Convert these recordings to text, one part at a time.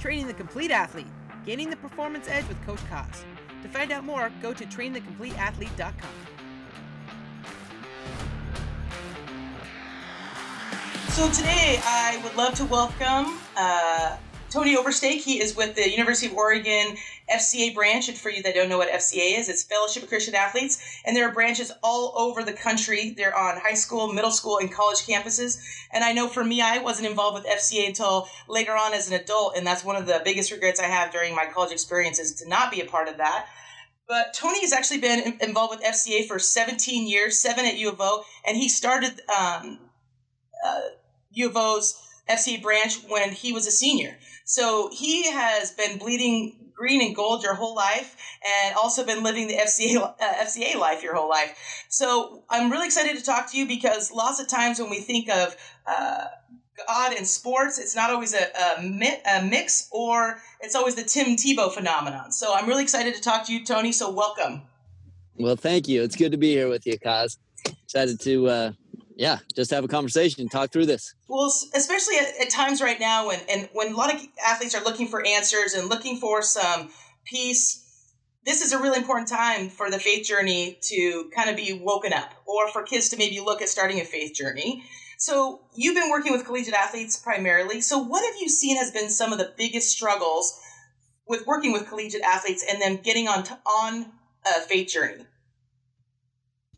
Training the Complete Athlete, gaining the performance edge with Coach Kaz. To find out more, go to trainthecompleteathlete.com. So today I would love to welcome uh, Tony Overstake. He is with the University of Oregon FCA branch. And for you that don't know what FCA is, it's Fellowship of Christian Athletes. And there are branches all over the country. They're on high school, middle school, and college campuses. And I know for me, I wasn't involved with FCA until later on as an adult. And that's one of the biggest regrets I have during my college experience is to not be a part of that. But Tony has actually been involved with FCA for 17 years, seven at U of O, and he started um, uh, U of O's FCA branch when he was a senior. So he has been bleeding green and gold your whole life and also been living the FCA, uh, FCA life your whole life. So I'm really excited to talk to you because lots of times when we think of uh, God and sports, it's not always a, a, a, mix or it's always the Tim Tebow phenomenon. So I'm really excited to talk to you, Tony. So welcome. Well, thank you. It's good to be here with you, Kaz. Excited to uh, yeah, just have a conversation, and talk through this. Well, especially at, at, times right now when and when a lot of athletes are looking for answers and looking for some peace, this is a really important time for the faith journey to kind of be woken up, or for kids to maybe look at starting a faith journey. So you've been working with collegiate athletes primarily. So what have you seen has been some of the biggest struggles with working with collegiate athletes and then getting on to, on a faith journey?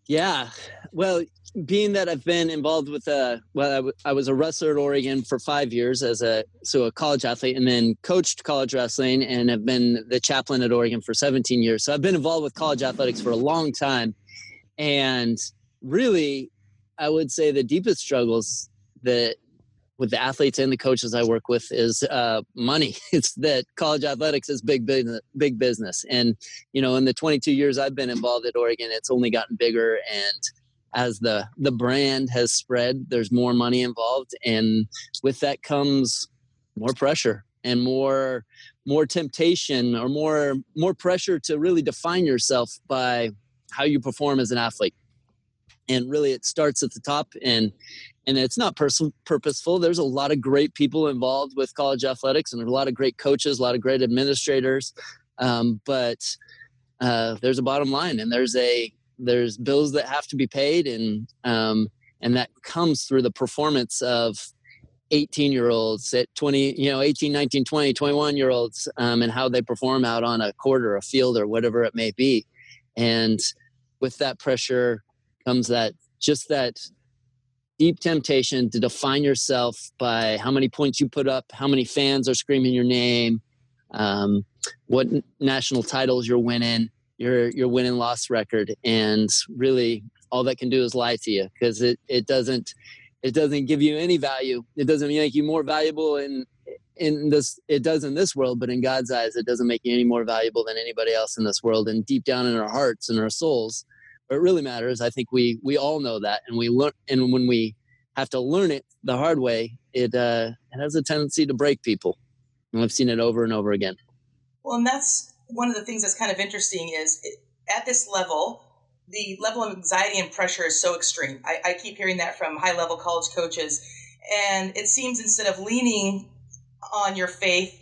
Yeah, well, being that I've been involved with a well, I, w- I was a wrestler at Oregon for five years as a so a college athlete, and then coached college wrestling, and have been the chaplain at Oregon for 17 years. So I've been involved with college athletics for a long time, and really, I would say the deepest struggles that with the athletes and the coaches I work with is uh, money. It's that college athletics is big business, big business, and you know, in the 22 years I've been involved at Oregon, it's only gotten bigger and as the the brand has spread there's more money involved and with that comes more pressure and more more temptation or more more pressure to really define yourself by how you perform as an athlete. And really it starts at the top and and it's not pers- purposeful. There's a lot of great people involved with college athletics and there's a lot of great coaches a lot of great administrators um, but uh, there's a bottom line and there's a there's bills that have to be paid and um, and that comes through the performance of 18 year olds at 20 you know 18 19 20 21 year olds um, and how they perform out on a court or a field or whatever it may be. And with that pressure comes that just that deep temptation to define yourself by how many points you put up how many fans are screaming your name um, what national titles you're winning your your win and loss record and really all that can do is lie to you because it, it doesn't it doesn't give you any value. It doesn't make you more valuable in in this it does in this world but in god's eyes it doesn't make you any more valuable than anybody else in this world and deep down in our hearts and our souls. What really matters. I think we we all know that and we learn and when we have to learn it the hard way it uh it has a tendency to break people. And i've seen it over and over again. Well and that's one of the things that's kind of interesting is it, at this level, the level of anxiety and pressure is so extreme. I, I keep hearing that from high level college coaches. And it seems instead of leaning on your faith,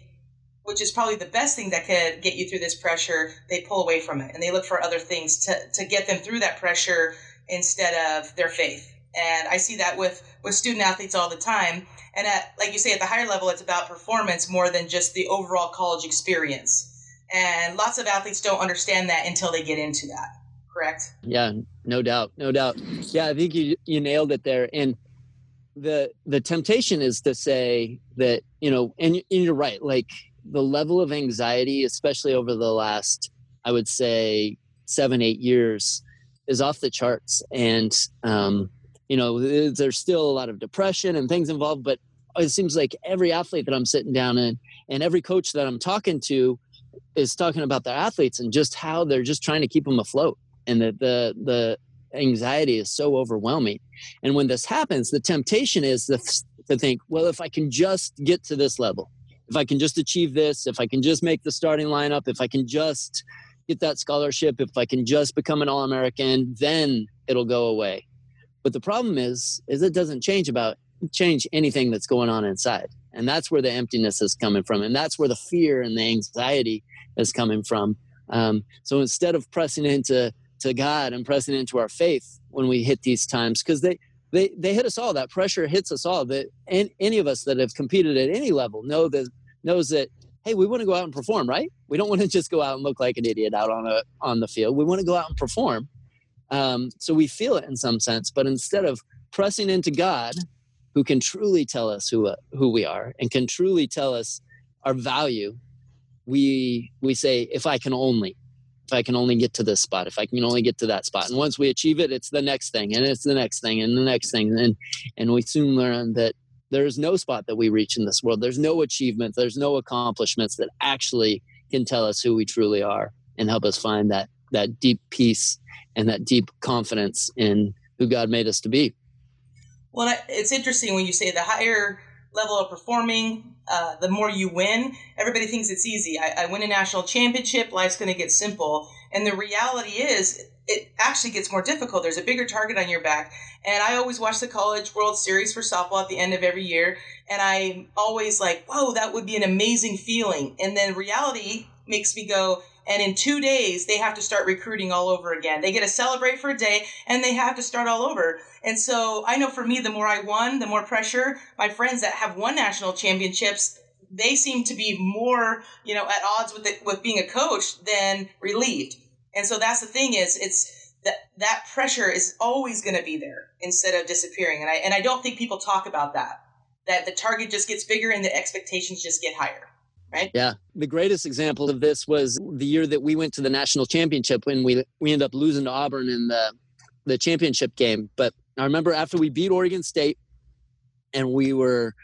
which is probably the best thing that could get you through this pressure, they pull away from it and they look for other things to, to get them through that pressure instead of their faith. And I see that with, with student athletes all the time. And at, like you say, at the higher level, it's about performance more than just the overall college experience. And lots of athletes don't understand that until they get into that. Correct? Yeah, no doubt, no doubt. Yeah, I think you you nailed it there. And the the temptation is to say that you know, and, and you're right. Like the level of anxiety, especially over the last, I would say, seven eight years, is off the charts. And um, you know, there's still a lot of depression and things involved, but it seems like every athlete that I'm sitting down in and every coach that I'm talking to is talking about their athletes and just how they're just trying to keep them afloat and that the the anxiety is so overwhelming. And when this happens the temptation is to, to think well if i can just get to this level if i can just achieve this if i can just make the starting lineup if i can just get that scholarship if i can just become an all-american then it'll go away. But the problem is is it doesn't change about change anything that's going on inside. And that's where the emptiness is coming from. And that's where the fear and the anxiety is coming from. Um, so instead of pressing into to god and pressing into our faith when we hit these times because they they they hit us all. That pressure hits us all. That and any of us that have competed at any level know that knows that hey we want to go out and perform right? We don't want to just go out and look like an idiot out on a on the field. We want to go out and perform. Um, so we feel it in some sense but instead of pressing into god who can truly tell us who uh, who we are and can truly tell us our value we we say if i can only if i can only get to this spot if i can only get to that spot. And once we achieve it it's the next thing and it's the next thing and the next thing and and we soon learn that there's no spot that we reach in this world. There's no achievement there's no accomplishments that actually can tell us who we truly are and help us find that that deep peace and that deep confidence in who god made us to be well, it's interesting when you say the higher level of performing, uh, the more you win. Everybody thinks it's easy. I, I win a national championship, life's going to get simple. And the reality is, it actually gets more difficult. There's a bigger target on your back. And I always watch the College World Series for softball at the end of every year. And I'm always like, whoa, that would be an amazing feeling. And then reality makes me go, and in two days they have to start recruiting all over again. They get to celebrate for a day and they have to start all over. And so i know for me the more i won the more pressure. My friends that have won national championships they seem to be more you know at odds with it with being a coach than relieved. And so that's the thing is it's that that pressure is always going to be there instead of disappearing. And i and i don't think people talk about that that the target just gets bigger and the expectations just get higher right? Yeah. The greatest example of this was the year that we went to the national championship when we we ended up losing to Auburn in the the championship game. But I remember after we beat Oregon State and we were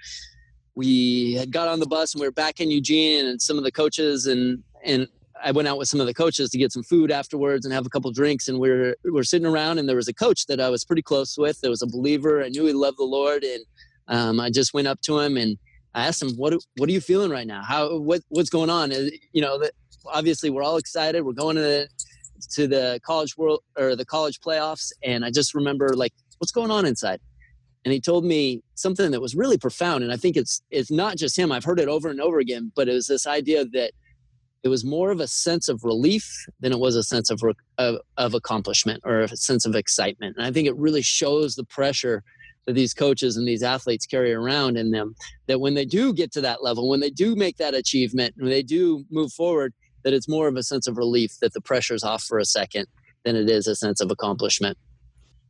we had got on the bus and we were back in Eugene and some of the coaches and and I went out with some of the coaches to get some food afterwards and have a couple drinks and we are we are sitting around and there was a coach that I was pretty close with. There was a believer. I knew he loved the Lord and um, I just went up to him and I asked him, "What what are you feeling right now? How what what's going on?" You know, obviously we're all excited. We're going to the, to the college world or the college playoffs, and I just remember like, "What's going on inside?" And he told me something that was really profound, and I think it's it's not just him. I've heard it over and over again, but it was this idea that it was more of a sense of relief than it was a sense of of, of accomplishment or a sense of excitement. And I think it really shows the pressure that these coaches and these athletes carry around in them that when they do get to that level when they do make that achievement when they do move forward that it's more of a sense of relief that the pressure's off for a second than it is a sense of accomplishment.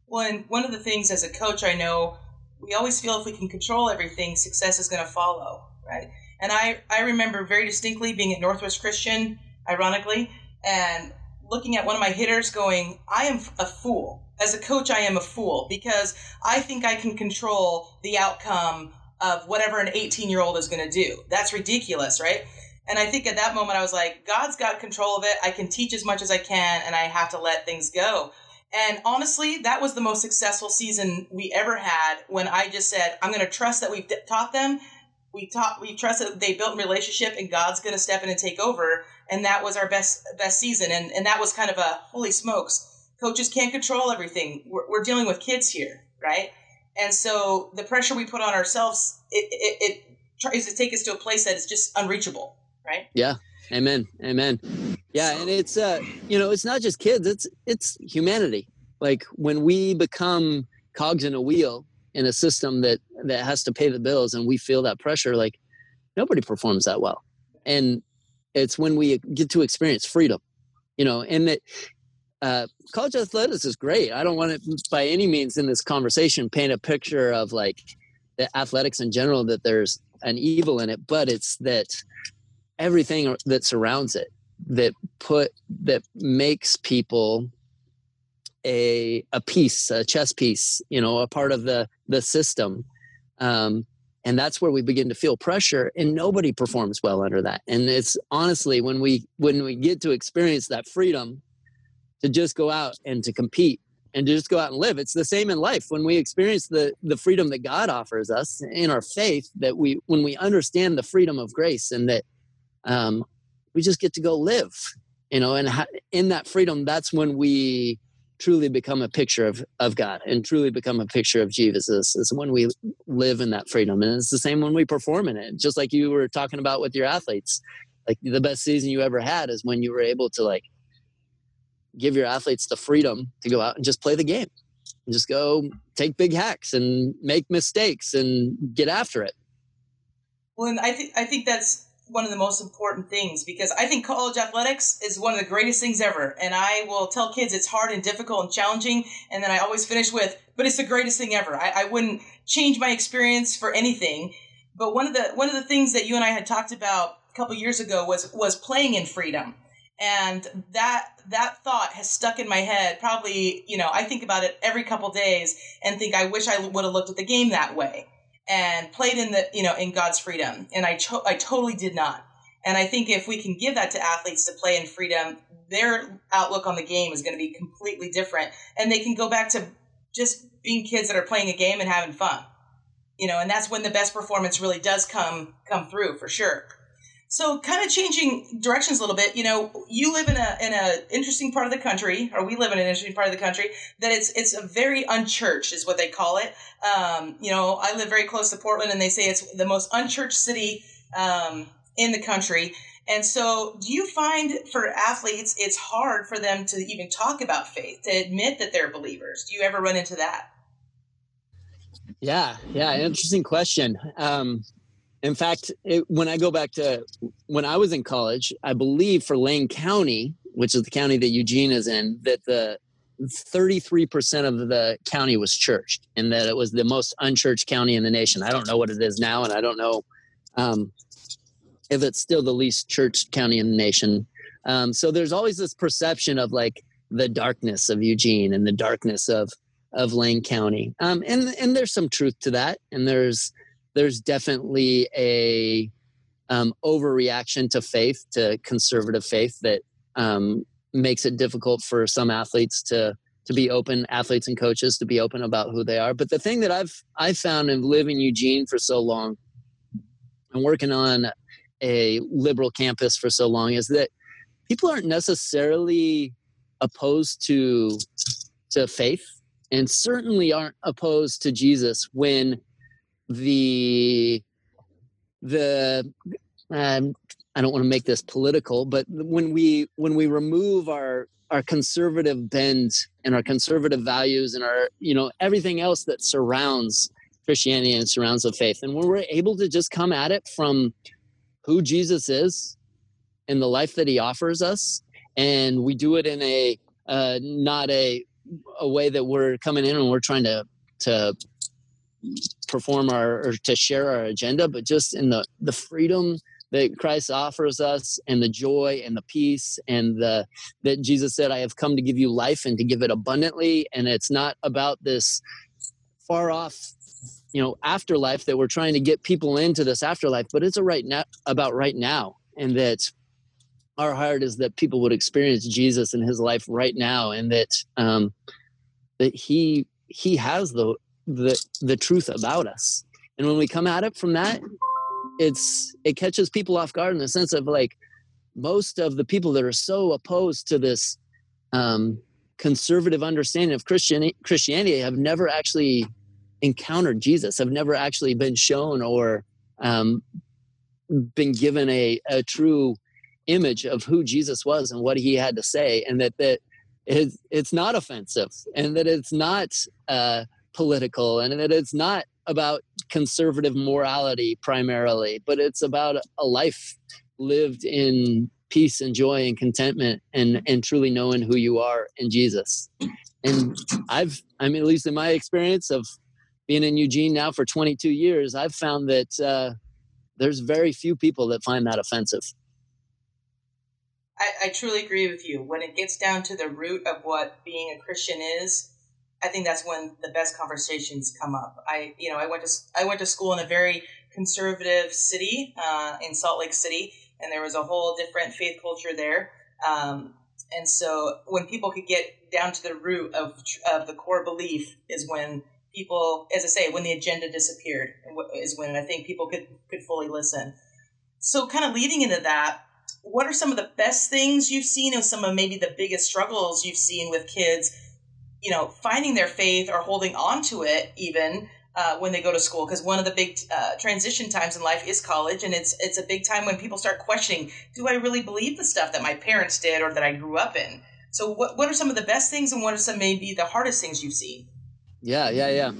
Well and one of the things as a coach i know we always feel if we can control everything success is going to follow right? And i i remember very distinctly being at northwest christian ironically and looking at one of my hitters going i am a fool as a coach, I am a fool because I think I can control the outcome of whatever an 18 year old is going to do. That's ridiculous, right? And I think at that moment, I was like, God's got control of it. I can teach as much as I can, and I have to let things go. And honestly, that was the most successful season we ever had when I just said, I'm going to trust that we've taught them. We taught, we trust that they built a relationship and God's going to step in and take over. And that was our best, best season. And, and that was kind of a holy smokes coaches can't control everything. We're, we're dealing with kids here, right? And so the pressure we put on ourselves, it, it, it tries to take us to a place that is just unreachable, right? Yeah. Amen. Amen. Yeah, so, and it's uh, you know, it's not just kids; it's it's humanity. Like when we become cogs in a wheel in a system that that has to pay the bills, and we feel that pressure. Like nobody performs that well, and it's when we get to experience freedom, you know, and that uh, college athletics is great. I don't want to, by any means, in this conversation, paint a picture of like the athletics in general that there's an evil in it, but it's that everything that surrounds it that put that makes people a a piece, a chess piece, you know, a part of the the system. Um, and that's where we begin to feel pressure and nobody performs well under that and it's honestly when we when we get to experience that freedom to just go out and to compete and to just go out and live. It's the same in life. When we experience the the freedom that God offers us in our faith, that we when we understand the freedom of grace and that um, we just get to go live, you know, and in that freedom, that's when we truly become a picture of, of God and truly become a picture of Jesus is when we live in that freedom. And it's the same when we perform in it, just like you were talking about with your athletes. Like the best season you ever had is when you were able to like give your athletes the freedom to go out and just play the game and just go take big hacks and make mistakes and get after it. Well, and I think I think that's one of the most important things because I think college athletics is one of the greatest things ever. And I will tell kids it's hard and difficult and challenging. And then I always finish with, but it's the greatest thing ever. I, I wouldn't change my experience for anything. But one of the one of the things that you and I had talked about a couple years ago was was playing in freedom. And that that thought has stuck in my head. Probably, you know, I think about it every couple days and think I wish I would have looked at the game that way and played in the you know in God's freedom, and I cho- I totally did not. And I think if we can give that to athletes to play in freedom, their outlook on the game is going to be completely different, and they can go back to just being kids that are playing a game and having fun. You know, and that's when the best performance really does come come through for sure. So, kind of changing directions a little bit. You know, you live in a in a interesting part of the country, or we live in an interesting part of the country that it's it's a very unchurched, is what they call it. Um, you know, I live very close to Portland, and they say it's the most unchurched city um, in the country. And so, do you find for athletes it's hard for them to even talk about faith, to admit that they're believers? Do you ever run into that? Yeah, yeah, interesting question. Um, in fact, it, when I go back to when I was in college, I believe for Lane County, which is the county that Eugene is in, that the 33% of the county was churched and that it was the most unchurched county in the nation. I don't know what it is now, and I don't know um, if it's still the least churched county in the nation. Um, so there's always this perception of like the darkness of Eugene and the darkness of of Lane County, um, and and there's some truth to that, and there's there's definitely a um, overreaction to faith, to conservative faith, that um, makes it difficult for some athletes to to be open, athletes and coaches to be open about who they are. But the thing that I've I've found in living Eugene for so long and working on a liberal campus for so long is that people aren't necessarily opposed to to faith and certainly aren't opposed to Jesus when the the um, I don't want to make this political, but when we when we remove our our conservative bend and our conservative values and our you know everything else that surrounds Christianity and surrounds the faith, and when we're able to just come at it from who Jesus is and the life that He offers us, and we do it in a uh, not a a way that we're coming in and we're trying to to perform our or to share our agenda, but just in the the freedom that Christ offers us and the joy and the peace and the that Jesus said, I have come to give you life and to give it abundantly. And it's not about this far off, you know, afterlife that we're trying to get people into this afterlife, but it's a right now about right now. And that our heart is that people would experience Jesus in his life right now and that um that he he has the the the truth about us. And when we come at it from that it's it catches people off guard in the sense of like most of the people that are so opposed to this um, conservative understanding of Christian Christianity have never actually encountered Jesus, have never actually been shown or um, been given a, a true image of who Jesus was and what he had to say, and that that it's, it's not offensive and that it's not uh, political and that it's not about conservative morality primarily, but it's about a life lived in peace and joy and contentment and and truly knowing who you are in Jesus. And I've I mean at least in my experience of being in Eugene now for 22 years, I've found that uh, there's very few people that find that offensive. I, I truly agree with you. When it gets down to the root of what being a Christian is, I think that's when the best conversations come up. I, you know, I went to I went to school in a very conservative city uh, in Salt Lake City, and there was a whole different faith culture there. Um, and so, when people could get down to the root of of the core belief, is when people, as I say, when the agenda disappeared, is when I think people could could fully listen. So, kind of leading into that, what are some of the best things you've seen, and some of maybe the biggest struggles you've seen with kids? You know, finding their faith or holding on to it even uh, when they go to school. Because one of the big uh, transition times in life is college and it's it's a big time when people start questioning do i really believe the stuff that my parents did or that i grew up in? So what, what are some of the best things and what are some maybe the hardest things you've seen? Yeah yeah yeah.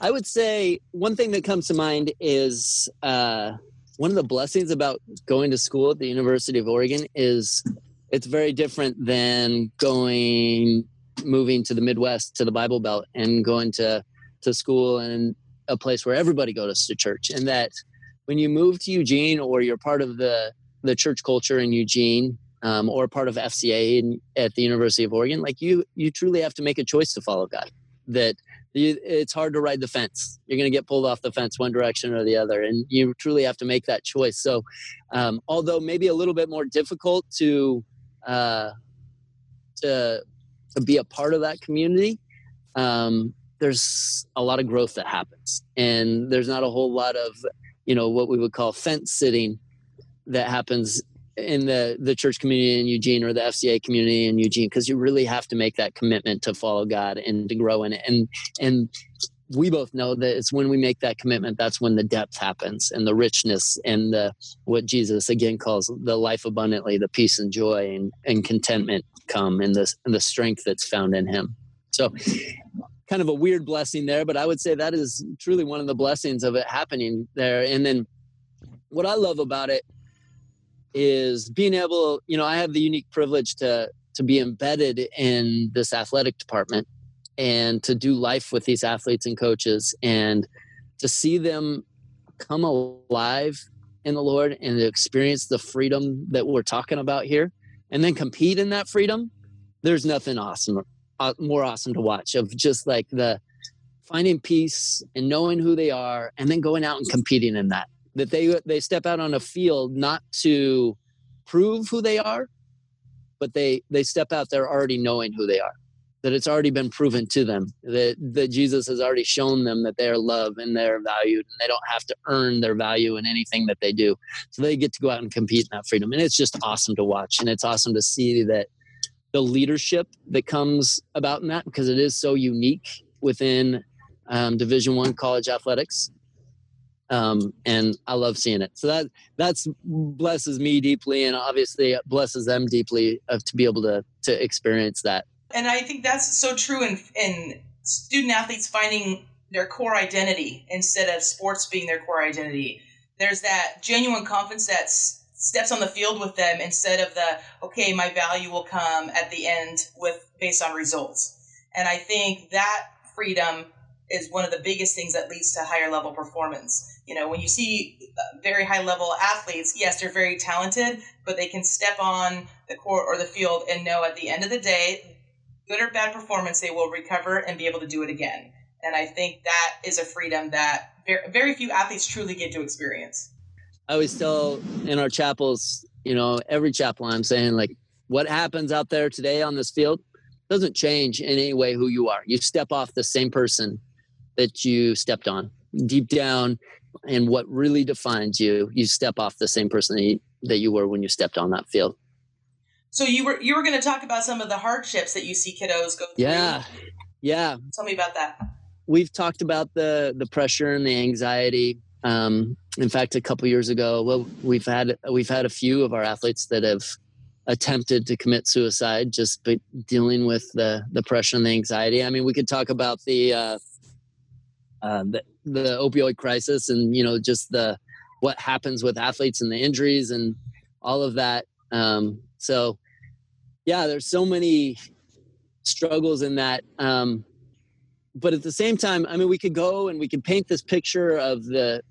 I would say one thing that comes to mind is uh, one of the blessings about going to school at the university of oregon is it's very different than going moving to the midwest to the bible belt and going to to school and a place where everybody goes to church. And that when you move to eugene or you're part of the the church culture in eugene um, or part of fca in, at the university of oregon like you you truly have to make a choice to follow god. That you, it's hard to ride the fence. You're going to get pulled off the fence one direction or the other and you truly have to make that choice. So um, although maybe a little bit more difficult to uh, to to be a part of that community um, there's a lot of growth that happens. And there's not a whole lot of you know what we would call fence sitting that happens in the the church community in Eugene or the FCA community in Eugene because you really have to make that commitment to follow God and to grow in it. And and we both know that it's when we make that commitment that's when the depth happens and the richness and the what Jesus again calls the life abundantly the peace and joy and, and contentment come and the and the strength that's found in him so kind of a weird blessing there, but I would say that is truly one of the blessings of it happening there. And then what I love about it is being able, you know, I have the unique privilege to to be embedded in this athletic department and to do life with these athletes and coaches and to see them come alive in the Lord and to experience the freedom that we're talking about here and then compete in that freedom. There's nothing awesome uh, more awesome to watch of just like the finding peace and knowing who they are and then going out and competing in that that they they step out on a field not to prove who they are but they they step out there already knowing who they are that it's already been proven to them that that Jesus has already shown them that they are loved and they're valued and they don't have to earn their value in anything that they do. So they get to go out and compete in that freedom. And it's just awesome to watch. And it's awesome to see that the leadership that comes about in that because it is so unique within um, division one college athletics. Um, and i love seeing it. So that that's blesses me deeply and obviously blesses them deeply of to be able to to experience that and i think that's so true in in student athletes finding their core identity instead of sports being their core identity. There's that genuine confidence that's steps on the field with them instead of the okay my value will come at the end with based on results. And i think that freedom is one of the biggest things that leads to higher level performance. You know when you see uh, very high level athletes yes they're very talented but they can step on the court or the field and know at the end of the day good or bad performance they will recover and be able to do it again and i think that is a freedom that very, few athletes truly get to experience I always tell in our chapels, you know, every chapel I'm saying like what happens out there today on this field doesn't change in any way who you are. You step off the same person that you stepped on. Deep down and what really defines you, you step off the same person that you were when you stepped on that field. So you were you were going to talk about some of the hardships that you see kiddos go through. Yeah. Yeah. Tell me about that. We've talked about the the pressure and the anxiety um, in fact, a couple years ago, well, we've had we've had a few of our athletes that have attempted to commit suicide just by dealing with the the pressure and the anxiety. I mean, we could talk about the uh, uh, the, the opioid crisis and you know just the what happens with athletes and the injuries and all of that. Um, so, yeah, there's so many struggles in that. Um, but at the same time, I mean, we could go and we could paint this picture of the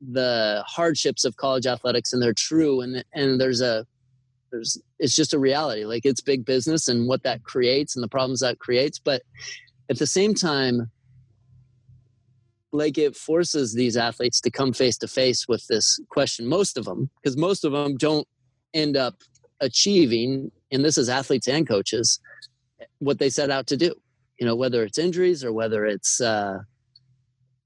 the hardships of college athletics and they're true and and there's a there's it's just a reality like it's big business and what that creates and the problems that creates but at the same time like it forces these athletes to come face to face with this question most of them because most of them don't end up achieving and this is athletes and coaches what they set out to do you know whether it's injuries or whether it's uh,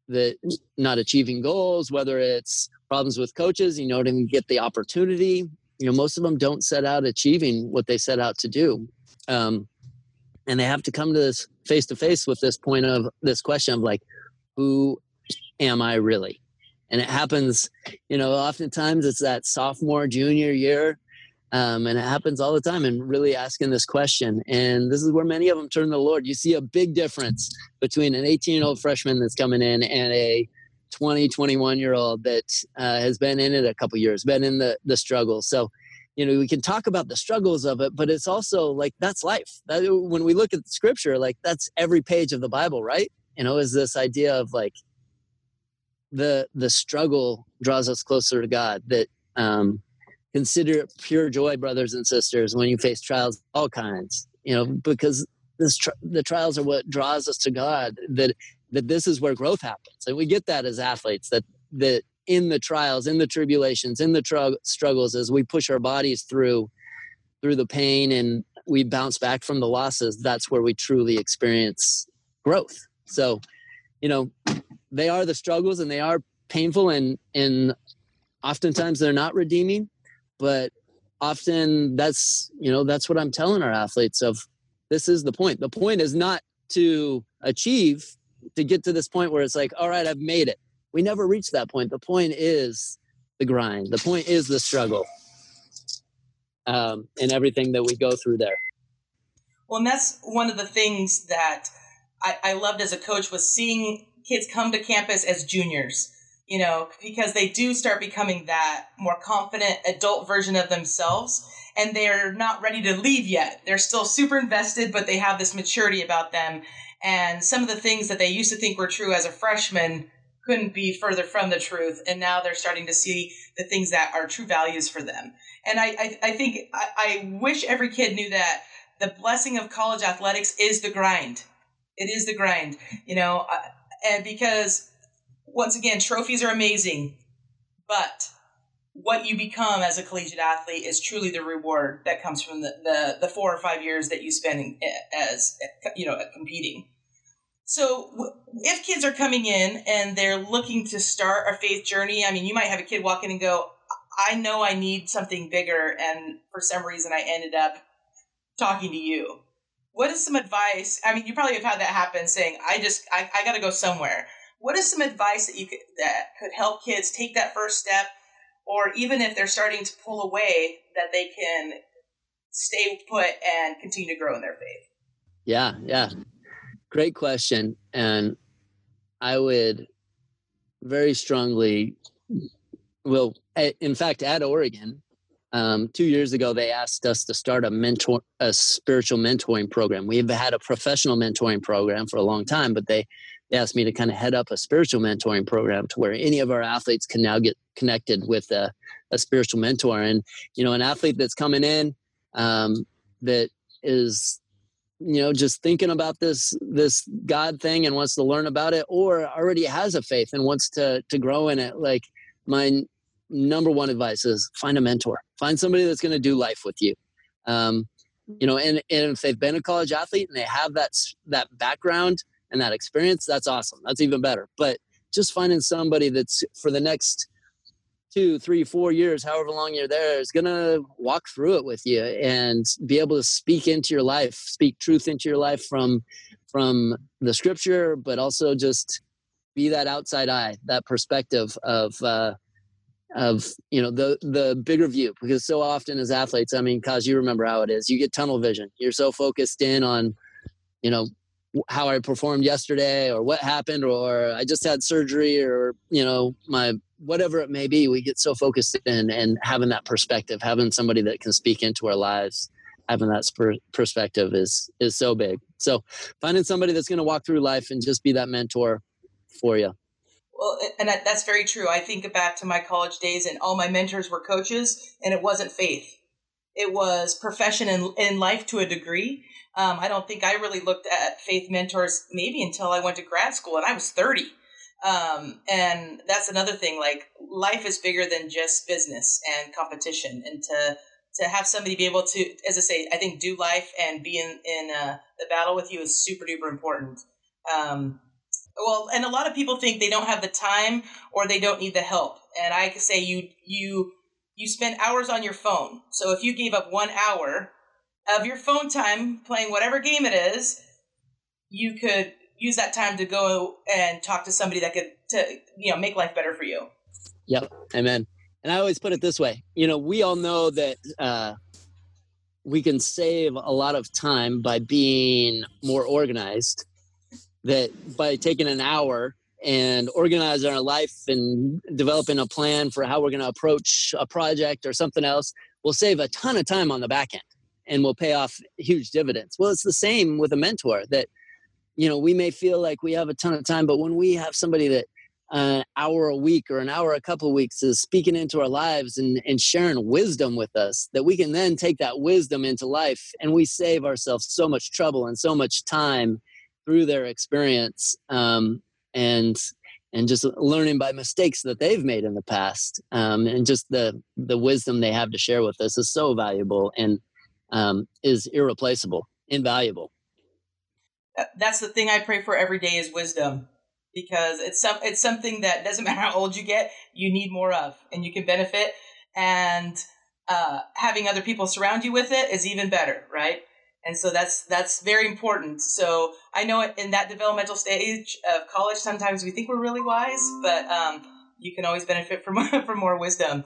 that not achieving goals, whether it's problems with coaches, you know, didn't get the opportunity. You know, most of them don't set out achieving what they set out to do. Um, and they have to come to this face to face with this point of this question of like, who am I really? And it happens, you know, oftentimes it's that sophomore, junior year. Um, and it happens all the time and really asking this question. And this is where many of them turn to the Lord. You see a big difference between an 18 year old freshman that's coming in and a 20, 21 year old that uh, has been in it a couple years, been in the, the struggle. So, you know, we can talk about the struggles of it, but it's also like that's life. That, when we look at the scripture, like that's every page of the Bible, right? You know, is this idea of like the the struggle draws us closer to God. That um, consider it pure joy, brothers and sisters, when you face trials, all kinds. You know, because this the trials are what draws us to God. That that this is where growth happens, and we get that as athletes. That that in the trials, in the tribulations, in the tr- struggles, as we push our bodies through through the pain and we bounce back from the losses, that's where we truly experience growth. So, you know, they are the struggles and they are painful and and oftentimes they're not redeeming but often that's you know that's what i'm telling our athletes of this is the point. The point is not to achieve to get to this point where it's like all right i've made it. We never reach that point. The point is the grind. The point is the struggle um, and everything that we go through there. Well and that's one of the things that I, I loved as a coach was seeing kids come to campus as juniors, you know, because they do start becoming that more confident adult version of themselves and they're not ready to leave yet. They're still super invested, but they have this maturity about them. And some of the things that they used to think were true as a freshman couldn't be further from the truth. And now they're starting to see the things that are true values for them. And I, I, I think I, I wish every kid knew that the blessing of college athletics is the grind. It is the grind. You know, uh, and because once again, trophies are amazing, but what you become as a collegiate athlete is truly the reward that comes from the, the, the four or five years that you spend as you know competing. So if kids are coming in and they're looking to start a faith journey, I mean, you might have a kid walk in and go, "I know I need something bigger," and for some reason, I ended up talking to you what is some advice? I mean, you probably have had that happen saying, I just, I, I got to go somewhere. What is some advice that you could, that could help kids take that first step? Or even if they're starting to pull away, that they can stay put and continue to grow in their faith? Yeah, yeah. Great question. And I would very strongly, well, in fact, at Oregon, um, two years ago they asked us to start a mentor a spiritual mentoring program we've had a professional mentoring program for a long time but they, they asked me to kind of head up a spiritual mentoring program to where any of our athletes can now get connected with a, a spiritual mentor. And you know an athlete that's coming in um, that is you know just thinking about this this god thing and wants to learn about it or already has a faith and wants to to grow in it like my number one advice is find a mentor. Find somebody that's going to do life with you. Um, you know and, and if they've been a college athlete and they have that that background and that experience that's awesome. That's even better. But just finding somebody that's for the next two three four years however long you're there is going to walk through it with you and be able to speak into your life speak truth into your life from from the scripture but also just be that outside eye that perspective of uh, of you know the the bigger view. Because so often as athletes i mean cause you remember how it is. You get tunnel vision. You're so focused in on you know how i performed yesterday or what happened or i just had surgery or you know my whatever it may be we get so focused in and having that perspective having somebody that can speak into our lives having that perspective is is so big so finding somebody that's going to walk through life and just be that mentor for you well, and that's very true. I think back to my college days, and all my mentors were coaches, and it wasn't faith. It was profession in, in life to a degree. Um, I don't think I really looked at faith mentors maybe until I went to grad school, and I was 30. Um, and that's another thing. Like life is bigger than just business and competition, and to to have somebody be able to, as I say, I think do life and be in in uh, the battle with you is super duper important. Um, well and a lot of people think they don't have the time or they don't need the help and i say you you you spend hours on your phone so if you gave up one hour of your phone time playing whatever game it is you could use that time to go and talk to somebody that could to you know make life better for you. Yep, amen. And I always put it this way: you know, we all know that uh, we can save a lot of time by being more organized. That by taking an hour and organizing our life and developing a plan for how we're going to approach a project or something else, we'll save a ton of time on the back end and will pay off huge dividends. Well, it's the same with a mentor that, you know, we may feel like we have a ton of time, but when we have somebody that an hour a week or an hour a couple of weeks is speaking into our lives and, and sharing wisdom with us that we can then take that wisdom into life and we save ourselves so much trouble and so much time through their experience um, and and just learning by mistakes that they've made in the past um, and just the the wisdom they have to share with us is so valuable and um, is irreplaceable invaluable. That's the thing i pray for every day is wisdom because it's some it's something that doesn't matter how old you get you need more of and you can benefit and uh, having other people surround you with it is even better right? And so that's that's very important. So i know in that developmental stage of college sometimes we think we're really wise but um, you can always benefit from from more wisdom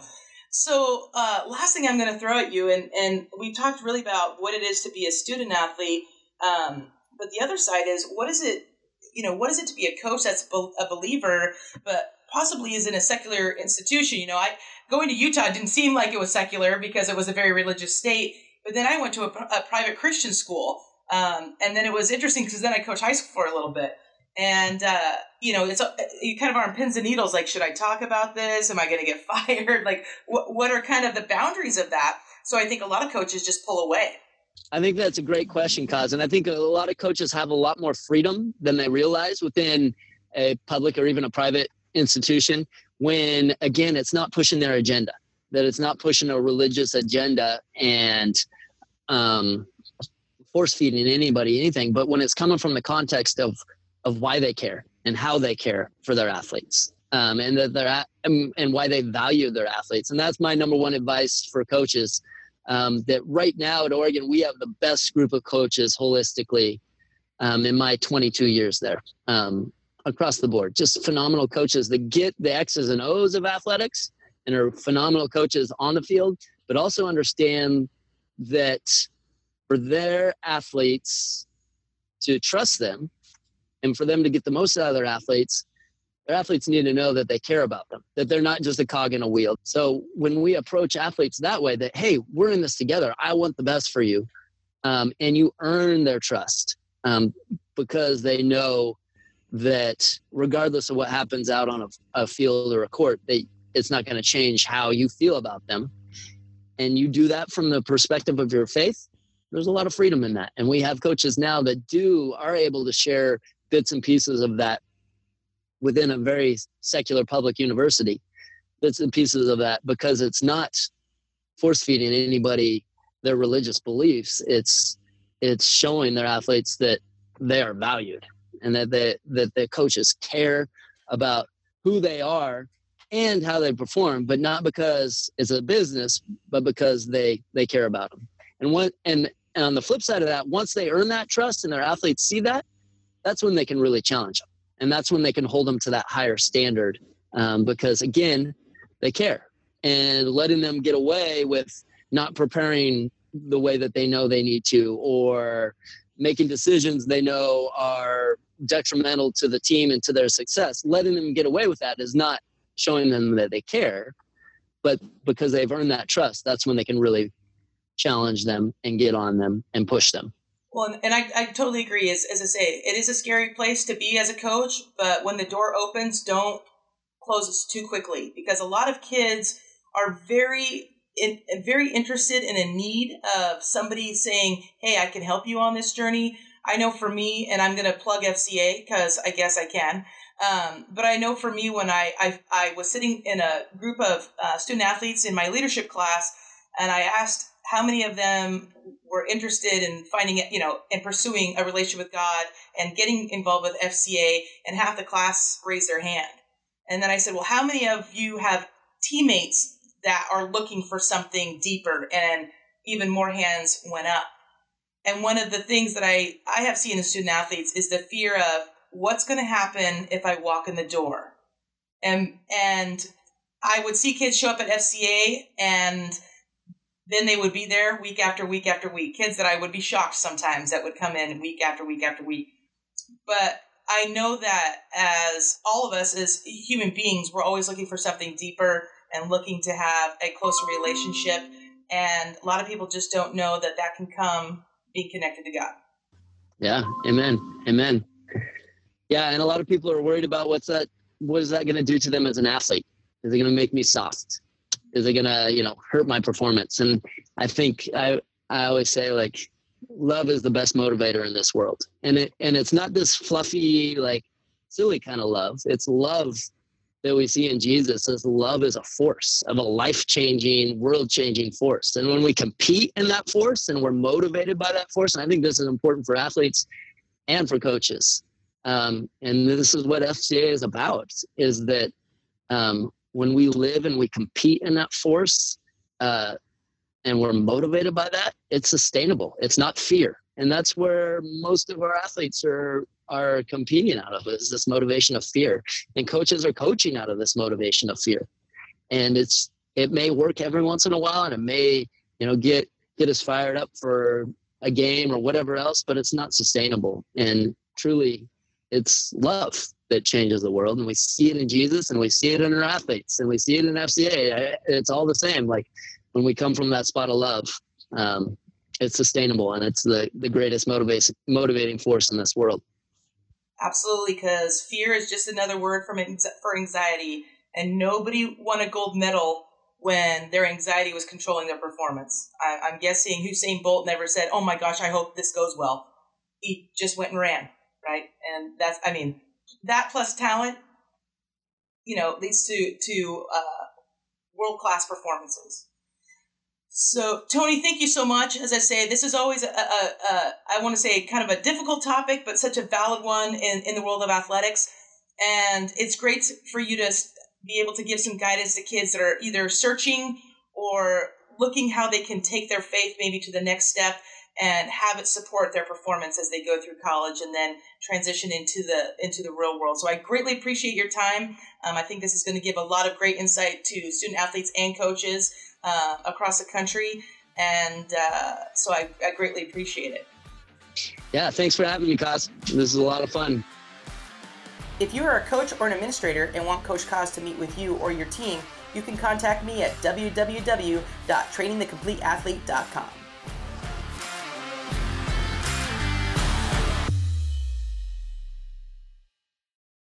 so uh, last thing i'm going to throw at you and and we talked really about what it is to be a student athlete um, but the other side is what is it you know what is it to be a coach that's a believer but possibly is in a secular institution you know i going to utah didn't seem like it was secular because it was a very religious state but then I went to a, a private Christian school. Um, and then it was interesting because then I coached high school for a little bit. And, uh, you know, it's you kind of on pins and needles. Like, should I talk about this? Am I going to get fired? Like, what, what are kind of the boundaries of that? So I think a lot of coaches just pull away. I think that's a great question, cause And I think a lot of coaches have a lot more freedom than they realize within a public or even a private institution when, again, it's not pushing their agenda, that it's not pushing a religious agenda and um, force feeding anybody anything, but when it's coming from the context of of why they care and how they care for their athletes, um, and that they're at, um, and why they value their athletes, and that's my number one advice for coaches. Um, that right now at Oregon, we have the best group of coaches holistically um, in my 22 years there um, across the board. Just phenomenal coaches that get the X's and O's of athletics and are phenomenal coaches on the field, but also understand that for their athletes to trust them and for them to get the most out of their athletes, their athletes need to know that they care about them, that they're not just a cog in a wheel. So when we approach athletes that way, that, hey, we're in this together, I want the best for you, um, and you earn their trust um, because they know that regardless of what happens out on a, a field or a court, they, it's not going to change how you feel about them and you do that from the perspective of your faith, there's a lot of freedom in that. And we have coaches now that do are able to share bits and pieces of that within a very secular public university. Bits and pieces of that because it's not force feeding anybody their religious beliefs. It's it's showing their athletes that they are valued and that they, that the coaches care about who they are and how they perform, but not because it's a business, but because they they care about them. And what and, and on the flip side of that, once they earn that trust and their athletes see that, that's when they can really challenge them, and that's when they can hold them to that higher standard. Um, because again, they care, and letting them get away with not preparing the way that they know they need to, or making decisions they know are detrimental to the team and to their success. Letting them get away with that is not showing them that they care but because they've earned that trust that's when they can really challenge them and get on them and push them well and i, I totally agree. As, as i say it is a scary place to be as a coach but when the door opens don't close it too quickly because a lot of kids are very in, very interested in a need of somebody saying hey i can help you on this journey. I know for me and i'm going to plug fca because i guess i can um, but I know for me, when I, I, I was sitting in a group of uh, student athletes in my leadership class, and I asked how many of them were interested in finding it, you know, in pursuing a relationship with God and getting involved with FCA, and half the class raised their hand. And then I said, well, how many of you have teammates that are looking for something deeper? And even more hands went up. And one of the things that I, I have seen in student athletes is the fear of what's going to happen if I walk in the door. And, and I would see kids show up at FCA and then they would be there week after week after week. Kids that I would be shocked sometimes that would come in week after week after week. But I know that as all of us as human beings, we're always looking for something deeper and looking to have a closer relationship. And a lot of people just don't know that that can come being connected to God. Yeah. Amen. Amen. Yeah. And a lot of people are worried about what's that, what is that going to do to them as an athlete? Is it going to make me soft? Is it to, you know, hurt my performance? And I think I, I always say like, love is the best motivator in this world. And it, and it's not this fluffy, like silly kind of love. It's love that we see in Jesus as love is a force of a life changing, world changing force. And when we compete in that force and we're motivated by that force, and I think this is important for athletes and for coaches. Um, and this is what FCA is about: is that um, when we live and we compete in that force, uh, and we're motivated by that, it's sustainable. It's not fear, and that's where most of our athletes are are competing out of is this motivation of fear. And coaches are coaching out of this motivation of fear. And it's it may work every once in a while and it may you know get get us fired up for a game or whatever else but it's not sustainable. And truly it's love that changes the world and we see it in jesus and we see it in our athletes and we see it in fca it's all the same like when we come from that spot of love um, it's sustainable and it's the, the greatest motivation motivating force in this world Absolutely, because fear is just another word from for anxiety, and nobody won a gold medal when their anxiety was controlling their performance. I, am guessing Usain Bolt never said, "Oh my gosh, I hope this goes well." He just went and ran, right? And that's, I mean, that plus talent, you know, leads to to uh, world class performances. So, Tony, thank you so much. As I say, this is always a, a, a I want to say kind of a difficult topic, but such a valid one in, in the world of athletics. And it's great for you to be able to give some guidance to kids that are either searching or looking how they can take their faith maybe to the next step and have it support their performance as they go through college and then transition into the into the real world. So I greatly appreciate your time. Um, I think this is going to give a lot of great insight to student athletes and coaches uh, across the country. And uh, so I, I greatly appreciate it. Yeah, thanks for having me, Kaz. This is a lot of fun. If you are a coach or an administrator and want Coach Kaz to meet with you or your team, you can contact me at www.trainingthecompleteathlete.com.